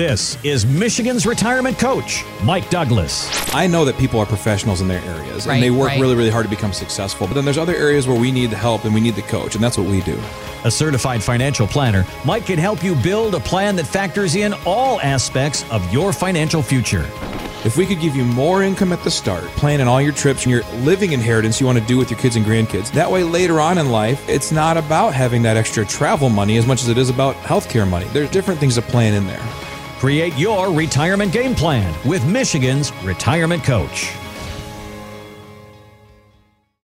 This is Michigan's retirement coach, Mike Douglas. I know that people are professionals in their areas Right, and they work right. really, really hard to become successful. But then there's other areas where we need the help and we need the coach, and that's what we do. A certified financial planner, Mike can help you build a plan that factors in all aspects of your financial future. If we could give you more income at the start, planning all your trips and your living inheritance you want to do with your kids and grandkids, that way later on in life, it's not about having that extra travel money as much as it is about healthcare money. There's different things to plan in there. Create your retirement game plan with Michigan's retirement coach.